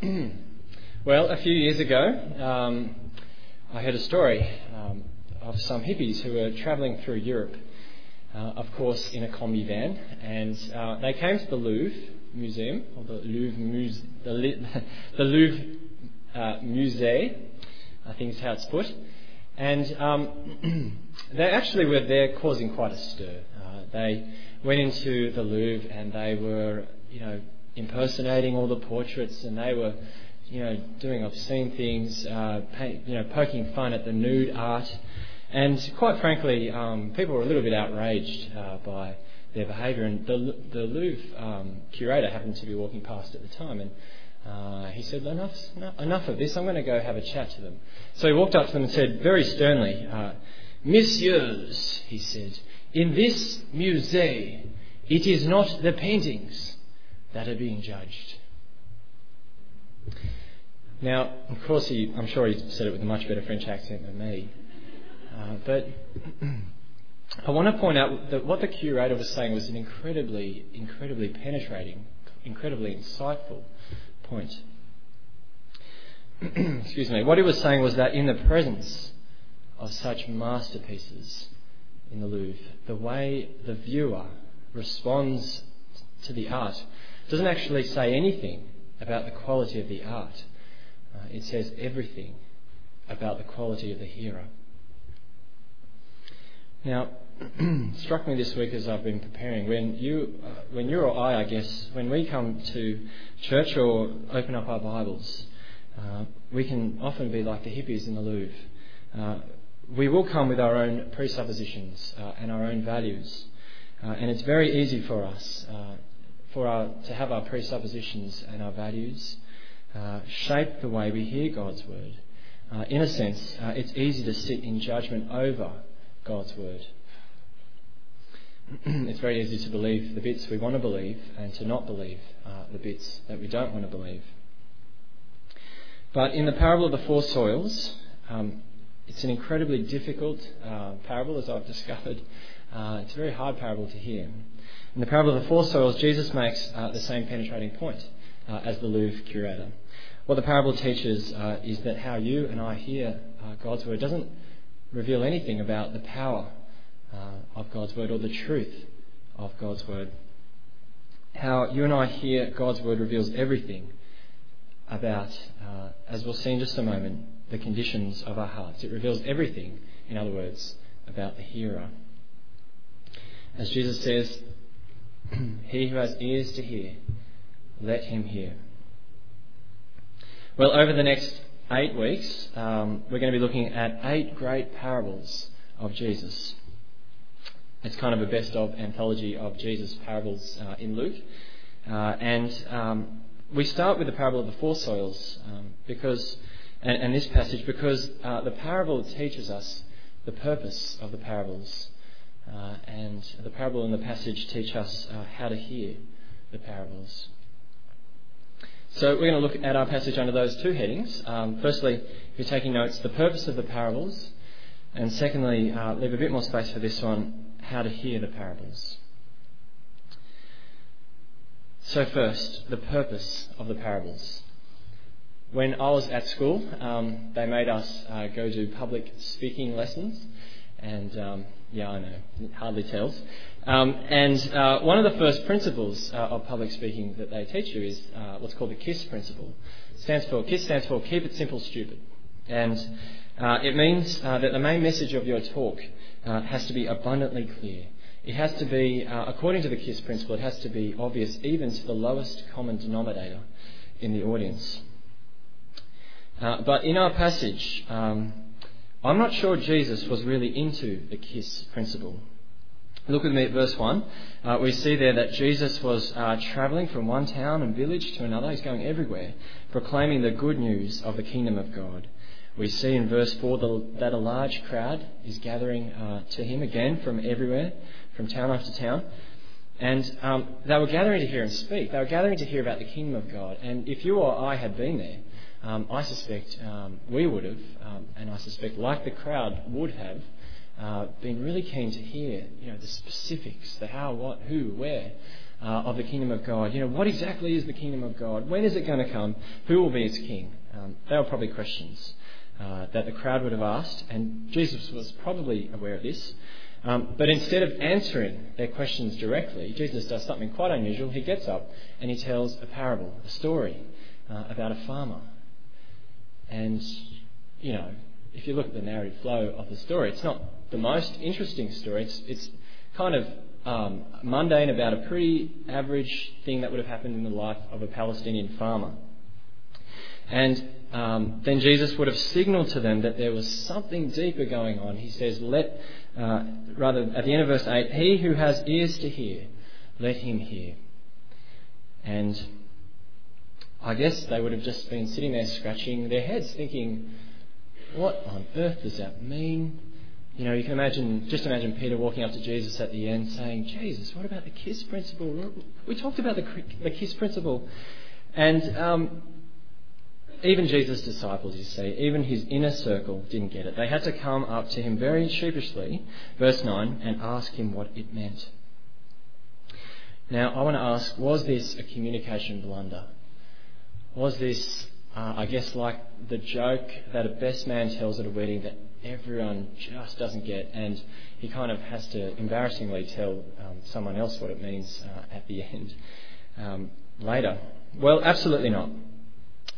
well, a few years ago, um, I heard a story um, of some hippies who were travelling through Europe, uh, of course, in a Kombi van, and uh, they came to the Louvre Museum, or the Louvre, Muse, the, the Louvre uh, Musée, I think is how it's put, and um, they actually were there causing quite a stir. Uh, they went into the Louvre and they were, you know, impersonating all the portraits, and they were, you know, doing obscene things, uh, you know, poking fun at the nude art, and quite frankly, um, people were a little bit outraged uh, by their behaviour. And the, the Louvre um, curator happened to be walking past at the time, and uh, he said, enough, enough of this, I'm going to go have a chat to them. So he walked up to them and said, very sternly, uh, Messieurs, he said, in this musée, it is not the paintings that are being judged. Now, of course, he, I'm sure he said it with a much better French accent than me. Uh, but I want to point out that what the curator was saying was an incredibly, incredibly penetrating, incredibly insightful point. Excuse me. What he was saying was that in the presence of such masterpieces in the Louvre, the way the viewer responds to the art doesn't actually say anything about the quality of the art. Uh, it says everything about the quality of the hearer. Now, struck me this week as I've been preparing when you, uh, when you or I, I guess, when we come to church or open up our Bibles, uh, we can often be like the hippies in the Louvre. Uh, we will come with our own presuppositions uh, and our own values, uh, and it's very easy for us uh, for our, to have our presuppositions and our values shape the way we hear God's word. in a sense, it's easy to sit in judgment over God's word. it's very easy to believe the bits we want to believe and to not believe uh, the bits that we don't want to believe. But in the parable of the four soils, um, it's an incredibly difficult uh, parable, as I've discovered. Uh, it's a very hard parable to hear. In the parable of the four soils, Jesus makes uh, the same penetrating point uh, as the Louvre curator. What the parable teaches uh, is that how you and I hear God's word doesn't reveal anything about the power uh, of God's Word or the truth of God's Word. How you and I hear God's Word reveals everything about, uh, as we'll see in just a moment, the conditions of our hearts. It reveals everything, in other words, about the hearer. As Jesus says, He who has ears to hear, let him hear. Well, over the next eight weeks, um, we're going to be looking at eight great parables of Jesus. It's kind of a best of anthology of Jesus' parables uh, in Luke. Uh, and um, we start with the parable of the four soils um, because, and, and, this passage because uh, the parable teaches us the purpose of the parables. Uh, and the parable and the passage teach us uh, how to hear the parables. So we're going to look at our passage under those two headings. Um, firstly, if you're taking notes, the purpose of the parables. And secondly, uh, leave a bit more space for this one, how to hear the parables. So, first, the purpose of the parables. When I was at school, um, they made us uh, go do public speaking lessons, and um, yeah, I know, it hardly tells. Um, and uh, one of the first principles uh, of public speaking that they teach you is uh, what's called the KISS principle. It stands for KISS stands for Keep It Simple, Stupid, and uh, it means uh, that the main message of your talk has to be abundantly clear. It has to be, according to the KISS principle, it has to be obvious even to the lowest common denominator in the audience. Uh, but in our passage, um, I'm not sure Jesus was really into the KISS principle. Look with me at verse 1. Uh, we see there that Jesus was uh, travelling from one town and village to another. He's going everywhere, proclaiming the good news of the kingdom of God. We see in verse 4 that a large crowd is gathering uh, to him again from everywhere, from town after town. And um, they were gathering to hear him speak. They were gathering to hear about the kingdom of God. And if you or I had been there, um, I suspect um, we would have, um, and I suspect, like the crowd would have, uh, been really keen to hear, you know, the specifics, the how, what, who, where, uh, of the kingdom of God. You know, what exactly is the kingdom of God? When is it going to come? Who will be its king? Um, they were probably questions uh, that the crowd would have asked, and Jesus was probably aware of this. Um, but instead of answering their questions directly, Jesus does something quite unusual. He gets up and he tells a parable, a story uh, about a farmer. And, you know, if you look at the narrative flow of the story, it's not the most interesting story. It's, it's kind of um, mundane about a pretty average thing that would have happened in the life of a Palestinian farmer. And um, then Jesus would have signaled to them that there was something deeper going on. He says, "Let uh, rather at the end of verse eight, he who has ears to hear, let him hear." And I guess they would have just been sitting there scratching their heads, thinking, "What on earth does that mean?" You know, you can imagine, just imagine Peter walking up to Jesus at the end saying, Jesus, what about the kiss principle? We talked about the, kiss principle. And um, even Jesus' disciples, you see, even his inner circle didn't get it. They had to come up to him very sheepishly, verse 9, and ask him what it meant. Now, I want to ask was this a communication blunder? Was this, uh, I guess, like the joke that a best man tells at a wedding that everyone just doesn't get, and he kind of has to embarrassingly tell um, someone else what it means uh, at the end um, later? Well, absolutely not.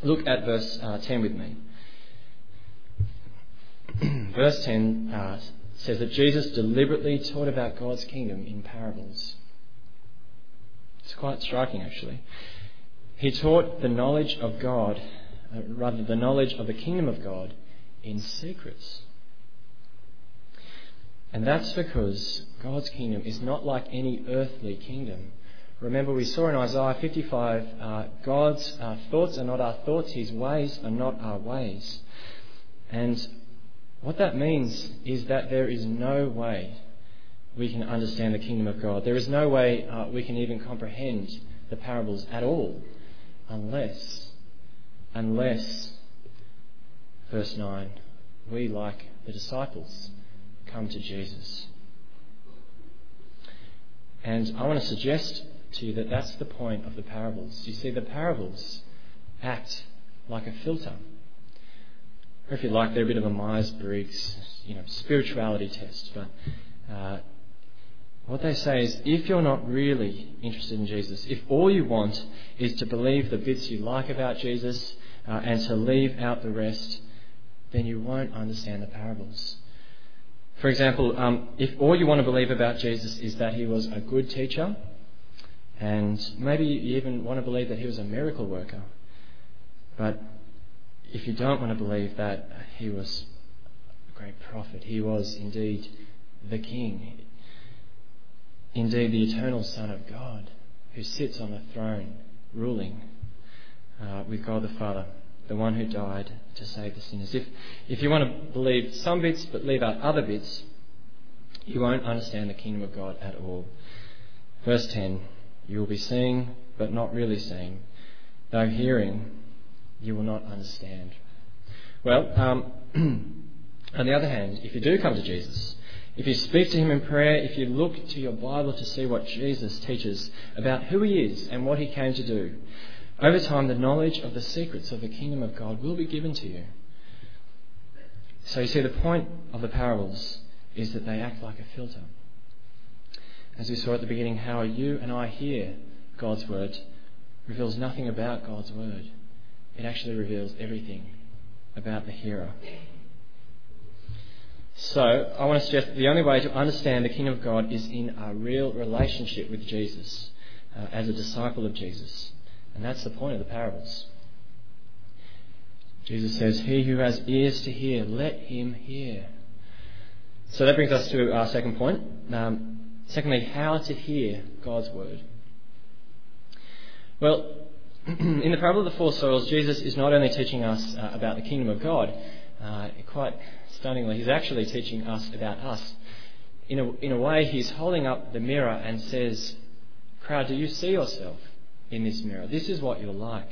Look at verse uh, 10 with me. verse 10 uh, says that Jesus deliberately taught about God's kingdom in parables. It's quite striking, actually. He taught the knowledge of God, uh, rather, the knowledge of the kingdom of God in secrets. And that's because God's kingdom is not like any earthly kingdom. Remember, we saw in Isaiah 55 uh, God's uh, thoughts are not our thoughts, His ways are not our ways. And what that means is that there is no way we can understand the kingdom of God. There is no way uh, we can even comprehend the parables at all unless, unless, verse 9, we, like the disciples, come to Jesus. And I want to suggest to you that that's the point of the parables. You see, the parables act like a filter. Or if you like, they're a bit of a Myers Briggs, you know, spirituality test. But uh, what they say is if you're not really interested in Jesus, if all you want is to believe the bits you like about Jesus uh, and to leave out the rest, then you won't understand the parables. For example, um, if all you want to believe about Jesus is that he was a good teacher and maybe you even want to believe that he was a miracle worker. But if you don't want to believe that he was a great prophet, he was indeed the King, indeed the eternal Son of God, who sits on the throne ruling uh, with God the Father, the one who died to save the sinners. If, if you want to believe some bits but leave out other bits, you won't understand the kingdom of God at all. Verse 10 you will be seeing, but not really seeing. Though hearing, you will not understand. Well, um, on the other hand, if you do come to Jesus, if you speak to him in prayer, if you look to your Bible to see what Jesus teaches about who he is and what he came to do, over time the knowledge of the secrets of the kingdom of God will be given to you. So you see, the point of the parables is that they act like a filter as we saw at the beginning, how you and I hear God's word reveals nothing about God's word. It actually reveals everything about the hearer. So, I want to suggest that the only way to understand the kingdom of God is in a real relationship with Jesus, uh, as a disciple of Jesus. And that's the point of the parables. Jesus says, He who has ears to hear, let him hear. So that brings us to our second point. Um, Secondly, how to hear God's word. Well, in the parable of the four soils, Jesus is not only teaching us uh, about the kingdom of God, uh, quite stunningly, he's actually teaching us about us. In a, in a way, he's holding up the mirror and says, Crowd, do you see yourself in this mirror? This is what you're like.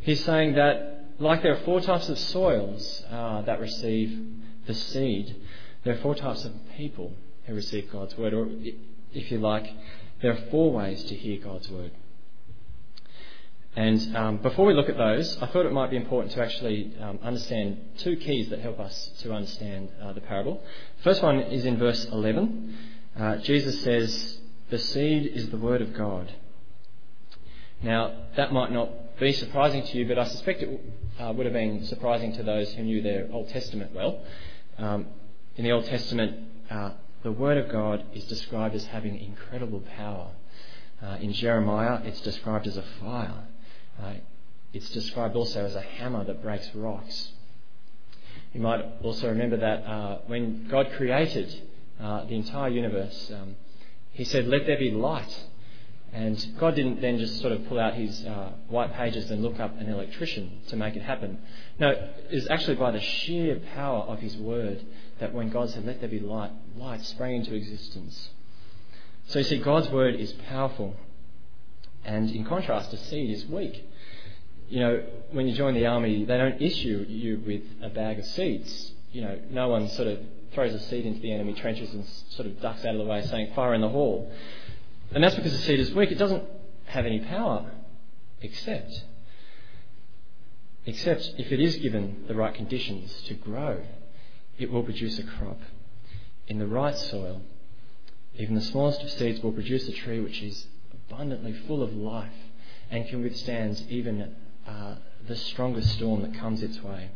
He's saying that, like there are four types of soils uh, that receive the seed, there are four types of people who receive God's word, or if you like, There are four ways to hear God's word. And um, before we look at those, I thought it might be important to actually um, understand two keys that help us to understand uh, the parable. First one is in verse 11. Uh, Jesus says, The seed is the word of God. Now, that might not be surprising to you, but I suspect it uh, would have been surprising to those who knew their Old Testament well. Um, in the Old Testament, uh, the Word of God is described as having incredible power. Uh, in Jeremiah, it's described as a fire. Uh, it's described also as a hammer that breaks rocks. You might also remember that uh, when God created uh, the entire universe, um, He said, Let there be light. And God didn't then just sort of pull out his uh, white pages and look up an electrician to make it happen. No, it was actually by the sheer power of his word that when God said, Let there be light, light sprang into existence. So you see, God's word is powerful. And in contrast, a seed is weak. You know, when you join the army, they don't issue you with a bag of seeds. You know, no one sort of throws a seed into the enemy trenches and sort of ducks out of the way saying, Fire in the hall. And that's because the seed is weak. It doesn't have any power, except, except if it is given the right conditions to grow, it will produce a crop. In the right soil, even the smallest of seeds will produce a tree which is abundantly full of life and can withstand even uh, the strongest storm that comes its way.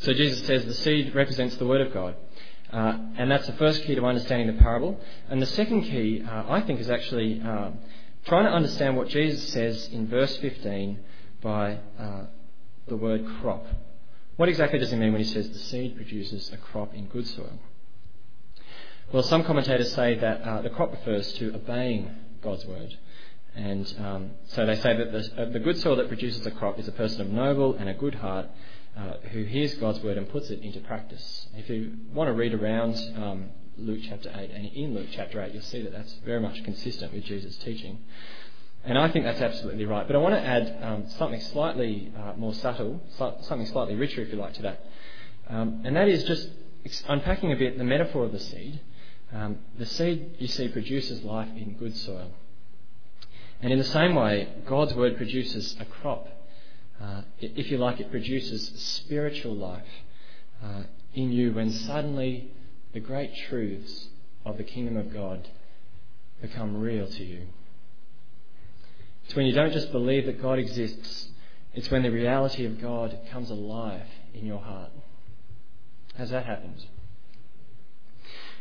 So Jesus says the seed represents the Word of God. Uh, and that's the first key to understanding the parable. And the second key, uh, I think, is actually uh, trying to understand what Jesus says in verse 15 by uh, the word crop. What exactly does he mean when he says the seed produces a crop in good soil? Well, some commentators say that uh, the crop refers to obeying God's word. And um, so they say that the, uh, the good soil that produces a crop is a person of noble and a good heart uh, who hears God's word and puts it into practice. If you want to read around um, Luke chapter 8, and in Luke chapter 8, you'll see that that's very much consistent with Jesus' teaching. And I think that's absolutely right. But I want to add um, something slightly uh, more subtle, something slightly richer, if you like, to that. Um, and that is just unpacking a bit the metaphor of the seed. Um, the seed, you see, produces life in good soil. And in the same way, God's word produces a crop uh, if you like, it produces spiritual life uh, in you when suddenly the great truths of the kingdom of God become real to you. It's when you don't just believe that God exists, it's when the reality of God comes alive in your heart. Has that happened?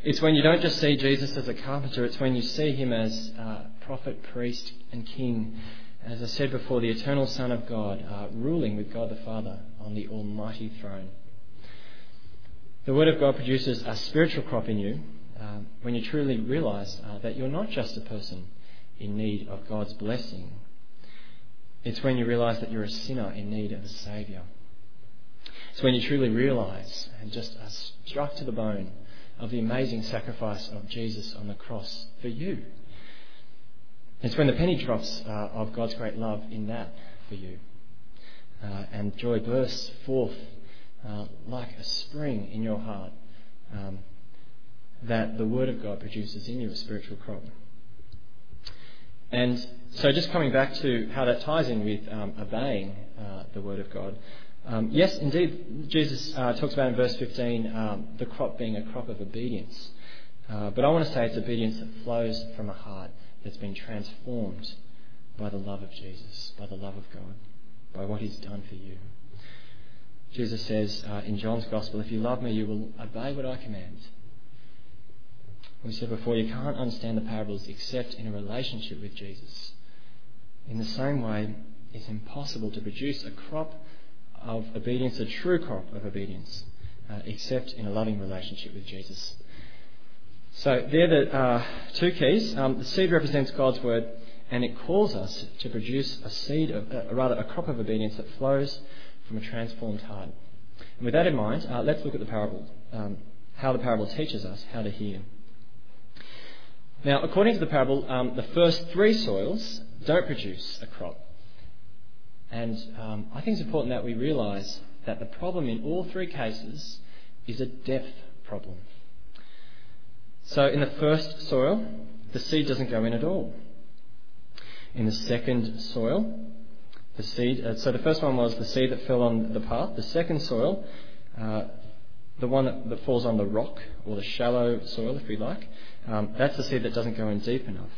It's when you don't just see Jesus as a carpenter, it's when you see him as uh, prophet, priest, and king as I said before, the eternal Son of God, uh, ruling with God the Father on the almighty throne. The Word of God produces a spiritual crop in you uh, when you truly realize uh, that you're not just a person in need of God's blessing. It's when you realize that you're a sinner in need of a Saviour. It's when you truly realize and just are struck to the bone of the amazing sacrifice of Jesus on the cross for you. It's when the penny drops uh, of God's great love in that for you. Uh, and joy bursts forth uh, like a spring in your heart um, that the Word of God produces in you a spiritual crop. And so, just coming back to how that ties in with um, obeying uh, the Word of God. Um, yes, indeed, Jesus uh, talks about in verse 15 um, the crop being a crop of obedience. Uh, but I want to say it's obedience that flows from a heart that's been transformed by the love of Jesus, by the love of God, by what He's done for you. Jesus says uh, in John's Gospel, If you love me, you will obey what I command. We said before, you can't understand the parables except in a relationship with Jesus. In the same way, it's impossible to produce a crop of obedience, a true crop of obedience, uh, except in a loving relationship with Jesus. So they're the uh, two keys. Um, the seed represents God's word, and it calls us to produce a seed, of, uh, rather a crop of obedience that flows from a transformed heart. And with that in mind, uh, let's look at the parable, um, how the parable teaches us how to hear. Now, according to the parable, um, the first three soils don't produce a crop. And um, I think it's important that we realise that the problem in all three cases is a depth problem. So in the first soil, the seed doesn't go in at all. In the second soil, the seed, uh, so the first one was the seed that fell on the path. The second soil, uh, the one that, that, falls on the rock or the shallow soil, if we like, um, that's the seed that doesn't go in deep enough.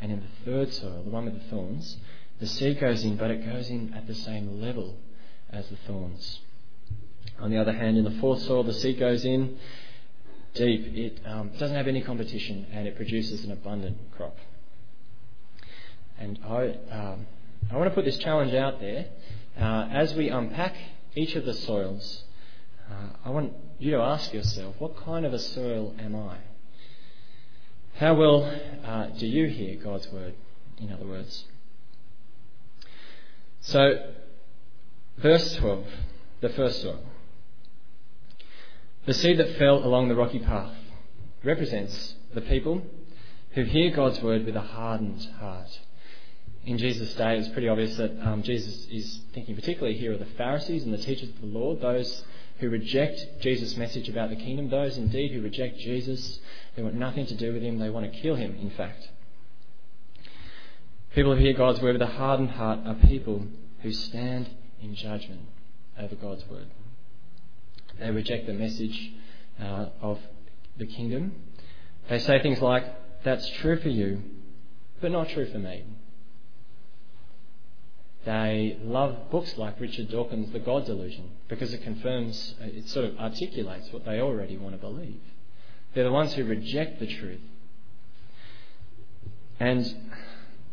And in the third soil, the one with the thorns, the seed goes in, but it goes in at the same level as the thorns. On the other hand, in the fourth soil, the seed goes in deep. It um, doesn't have any competition and it produces an abundant crop. And I, um, I want to put this challenge out there. Uh, as we unpack each of the soils, uh, I want you to ask yourself, what kind of a soil am I? How well uh, do you hear God's word, in other words? So, verse 12, the first soil. The seed that fell along the rocky path represents the people who hear God's word with a hardened heart. In Jesus' day, it's pretty obvious that um, Jesus is thinking particularly here of the Pharisees and the teachers of the law, those who reject Jesus' message about the kingdom, those indeed who reject Jesus, they want nothing to do with him, they want to kill him, in fact. People who hear God's word with a hardened heart are people who stand in judgment over God's word. They reject the message uh, of the kingdom. They say things like, That's true for you, but not true for me. They love books like Richard Dawkins' The God Delusion because it confirms, uh, it sort of articulates what they already want to believe. They're the ones who reject the truth. And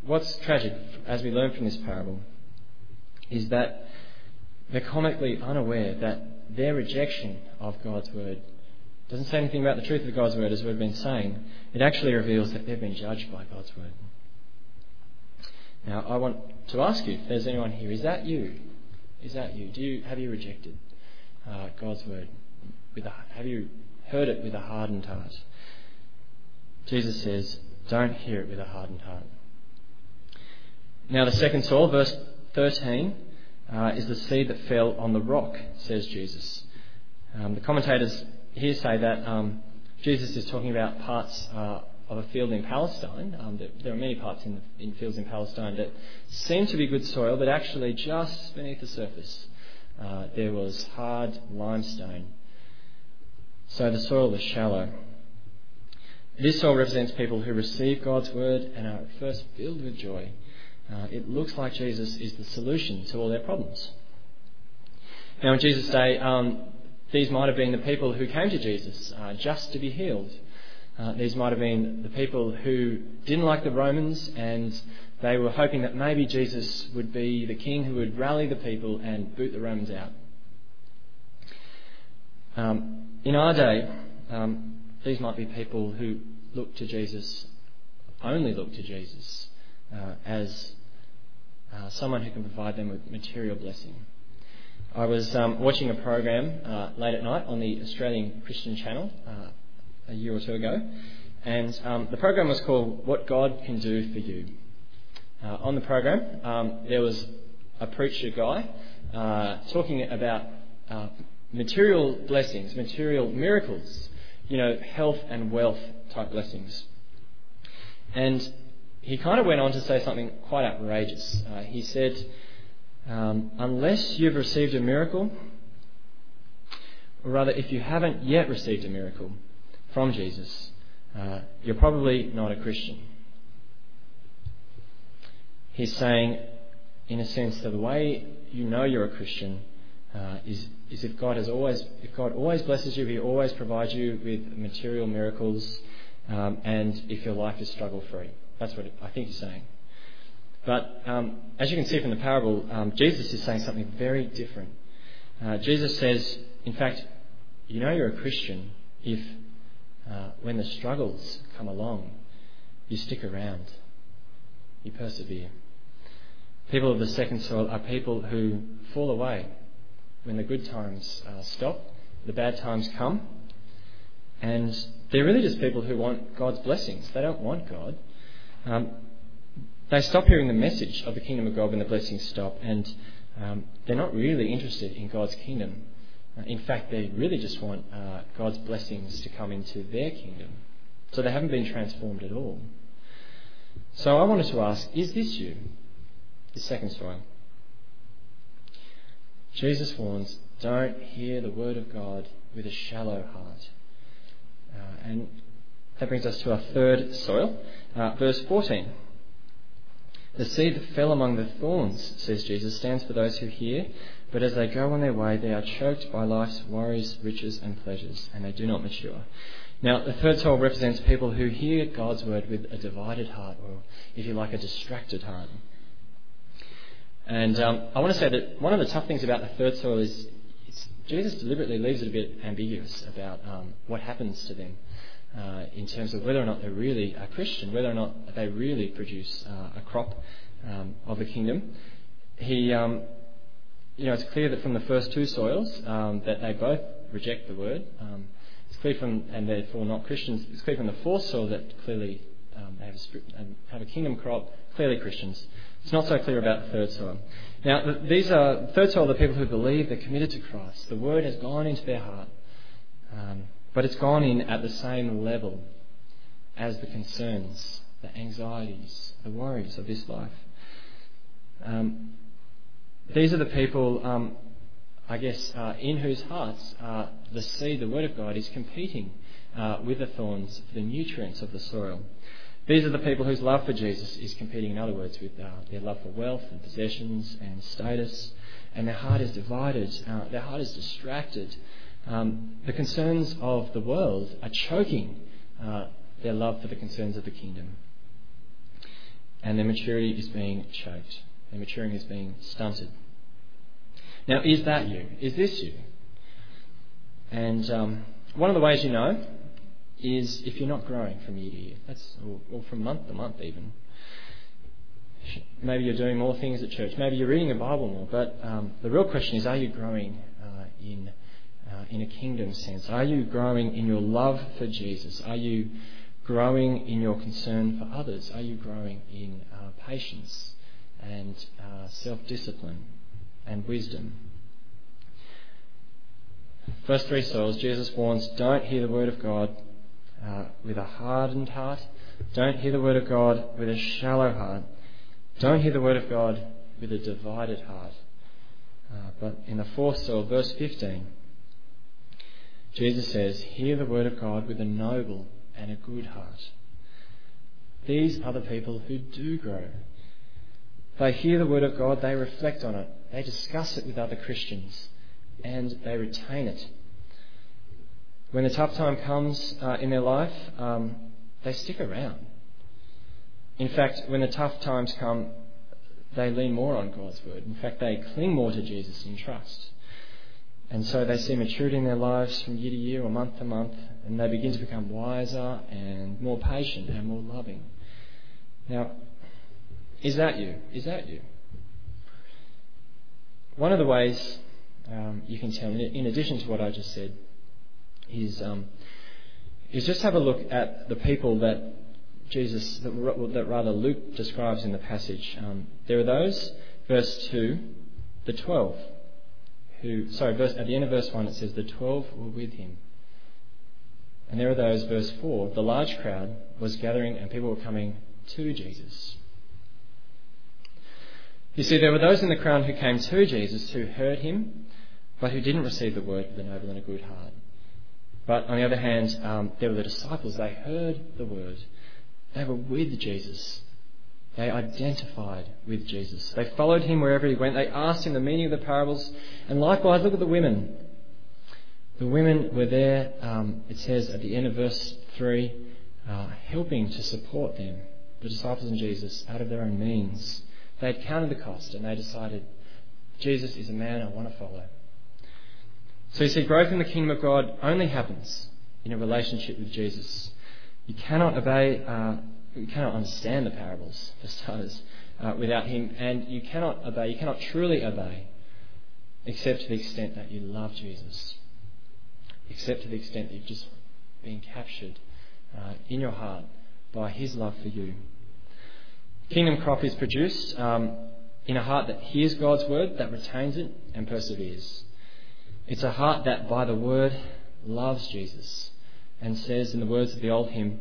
what's tragic, as we learn from this parable, is that they're comically unaware that their rejection of God's word doesn't say anything about the truth of God's word, as we've been saying. It actually reveals that they've been judged by God's word. Now, I want to ask you if there's anyone here. Is that you? Is that you? Do you have you rejected uh, God's word? With a, have you heard it with a hardened heart? Jesus says, "Don't hear it with a hardened heart." Now, the second soil, verse 13 uh, is the seed that fell on the rock, says Jesus. Um, the commentators here say that um, Jesus is talking about parts uh, of a field in Palestine. Um, there, are many parts in, in, fields in Palestine that seem to be good soil, but actually just beneath the surface uh, there was hard limestone. So the soil was shallow. This soil represents people who receive God's word and are at first filled with joy uh, it looks like Jesus is the solution to all their problems. Now, in Jesus' day, um, these might have been the people who came to Jesus uh, just to be healed. Uh, these might have been the people who didn't like the Romans and they were hoping that maybe Jesus would be the king who would rally the people and boot the Romans out. Um, in our day, um, these might be people who look to Jesus, only look to Jesus uh, as uh, someone who can provide them with material blessing. I was um, watching a program uh, late at night on the Australian Christian Channel uh, a year or two ago, and um, the program was called What God Can Do for You. Uh, on the program, um, there was a preacher guy uh, talking about material blessings, material miracles, you know, health and wealth type blessings. And he kind of went on to say something quite outrageous. Uh, he said, um, Unless you've received a miracle, or rather, if you haven't yet received a miracle from Jesus, uh, you're probably not a Christian. He's saying, in a sense, that the way you know you're a Christian uh, is, is if God has always, if God always blesses you, He always provides you with material miracles, um, and if your life is struggle free. That's what I think he's saying. But um, as you can see from the parable, um, Jesus is saying something very different. Uh, Jesus says, in fact, you know you're a Christian if, uh, when the struggles come along, you stick around, you persevere. People of the second soil are people who fall away when the good times uh, stop, the bad times come, and they're really just people who want God's blessings. They don't want God. Um, they stop hearing the message of the kingdom of God when the blessings stop, and um, they're not really interested in God's kingdom. Uh, in fact, they really just want uh, God's blessings to come into their kingdom. So they haven't been transformed at all. So I wanted to ask is this you? The second soil. Jesus warns don't hear the word of God with a shallow heart. Uh, and that brings us to our third soil, uh, verse 14. The seed that fell among the thorns, says Jesus, stands for those who hear, but as they go on their way, they are choked by life's worries, riches, and pleasures, and they do not mature. Now, the third soil represents people who hear God's word with a divided heart, or if you like, a distracted heart. And um, I want to say that one of the tough things about the third soil is Jesus deliberately leaves it a bit ambiguous about um, what happens to them uh, in terms of whether or not they're really a Christian, whether or not they really produce uh, a crop um, of the kingdom. He, um, you know, it's clear that from the first two soils um, that they both reject the word. Um, it's clear from, and therefore not Christians. It's clear from the fourth soil that clearly um, they have a, have a kingdom crop, clearly Christians. It's not so clear about the third soil. Now, these are third soil are the people who believe they're committed to Christ. The word has gone into their heart. Um, but it's gone in at the same level as the concerns, the anxieties, the worries of this life. Um, these are the people, um, I guess, uh, in whose hearts uh, the seed, the Word of God, is competing uh, with the thorns for the nutrients of the soil. These are the people whose love for Jesus is competing, in other words, with uh, their love for wealth and possessions and status, and their heart is divided, uh, their heart is distracted um, the concerns of the world are choking uh, their love for the concerns of the kingdom. And their maturity is being choked. Their maturing is being stunted. Now, is that you? Is this you? And um, one of the ways you know is if you're not growing from year to year. That's or, or from month to month even. Maybe you're doing more things at church. Maybe you're reading the Bible more. But um, the real question is, are you growing uh, in uh, in a kingdom sense? Are you growing in your love for Jesus? Are you growing in your concern for others? Are you growing in uh, patience and uh, self discipline and wisdom? First three souls, Jesus warns don't hear the word of God uh, with a hardened heart. Don't hear the word of God with a shallow heart. Don't hear the word of God with a divided heart. Uh, but in the fourth soul, verse 15, Jesus says, Hear the word of God with a noble and a good heart. These are the people who do grow. They hear the word of God, they reflect on it, they discuss it with other Christians, and they retain it. When the tough time comes uh, in their life, um, they stick around. In fact, when the tough times come, they lean more on God's word. In fact, they cling more to Jesus in trust. And so they see maturity in their lives from year to year or month to month, and they begin to become wiser and more patient and more loving. Now, is that you? Is that you? One of the ways um, you can tell, in addition to what I just said, is um, is just have a look at the people that Jesus, that, that rather Luke describes in the passage. Um, there are those, verse two, the twelve who, sorry, verse, at the end of verse 1 it says, the twelve were with him. And there are those, verse 4, the large crowd was gathering and people were coming to Jesus. You see, there were those in the crowd who came to Jesus who heard him, but who didn't receive the word with a noble and a good heart. But on the other hand, um, there were the disciples. They heard the word. They were with Jesus. They identified with Jesus. They followed him wherever he went. They asked him the meaning of the parables. And likewise, look at the women. The women were there, um, it says at the end of verse 3, uh, helping to support them, the disciples and Jesus, out of their own means. They had counted the cost and they decided, Jesus is a man I want to follow. So you see, growth in the kingdom of God only happens in a relationship with Jesus. You cannot obey uh, you cannot understand the parables, for starters, uh, without Him, and you cannot obey, you cannot truly obey, except to the extent that you love Jesus, except to the extent that you've just been captured uh, in your heart by His love for you. Kingdom crop is produced um, in a heart that hears God's word, that retains it, and perseveres. It's a heart that, by the word, loves Jesus and says, in the words of the old hymn,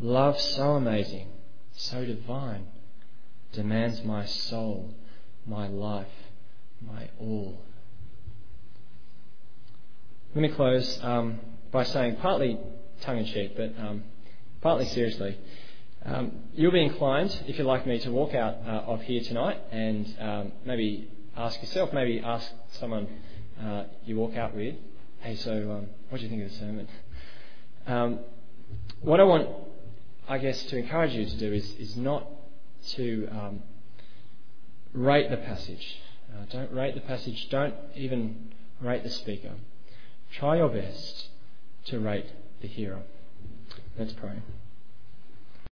Love so amazing, so divine, demands my soul, my life, my all. Let me close um, by saying, partly tongue in cheek, but um, partly seriously, um, you'll be inclined, if you're like me, to walk out uh, of here tonight and um, maybe ask yourself, maybe ask someone uh, you walk out with, hey, so um, what do you think of the sermon? Um, what I want, I guess, to encourage you to do is, is not to um, rate the passage. Uh, don't rate the passage. Don't even rate the speaker. Try your best to rate the hearer. Let's pray.